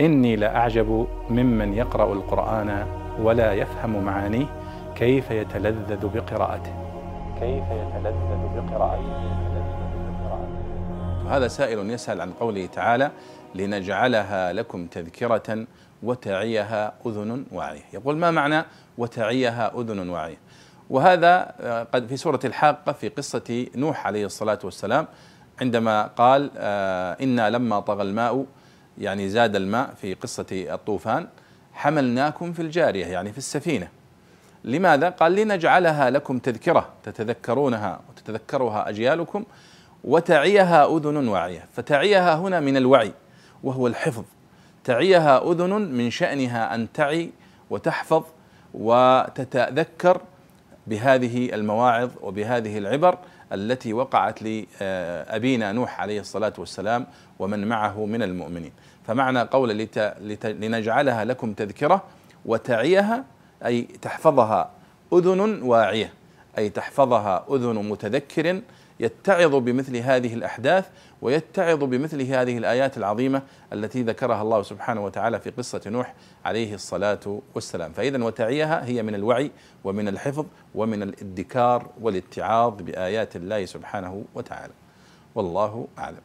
إني لأعجب ممن يقرأ القرآن ولا يفهم معانيه كيف يتلذذ بقراءته. كيف يتلذذ بقراءته. هذا سائل يسأل عن قوله تعالى لنجعلها لكم تذكرة وتعيها أذن واعية يقول ما معنى وتعيها أذن واعية وهذا آه، قد في سورة الحاقة في قصة نوح عليه الصلاة والسلام عندما قال آه، إنا لما طغى الماء يعني زاد الماء في قصة الطوفان حملناكم في الجارية يعني في السفينة. لماذا؟ قال لنجعلها لكم تذكرة تتذكرونها وتتذكرها أجيالكم وتعيها أذن واعية. فتعيها هنا من الوعي وهو الحفظ. تعيها أذن من شأنها أن تعي وتحفظ وتتذكر بهذه المواعظ وبهذه العبر التي وقعت لأبينا نوح عليه الصلاة والسلام ومن معه من المؤمنين. فمعنى قول لنجعلها لكم تذكرة وتعيها أي تحفظها أذن واعية. أي تحفظها أذن متذكر يتعظ بمثل هذه الأحداث ويتعظ بمثل هذه الآيات العظيمة التي ذكرها الله سبحانه وتعالى في قصة نوح عليه الصلاة والسلام. فإذا وتعيها هي من الوعي ومن الحفظ ومن الادكار والاتعاظ بآيات الله سبحانه وتعالى. والله أعلم.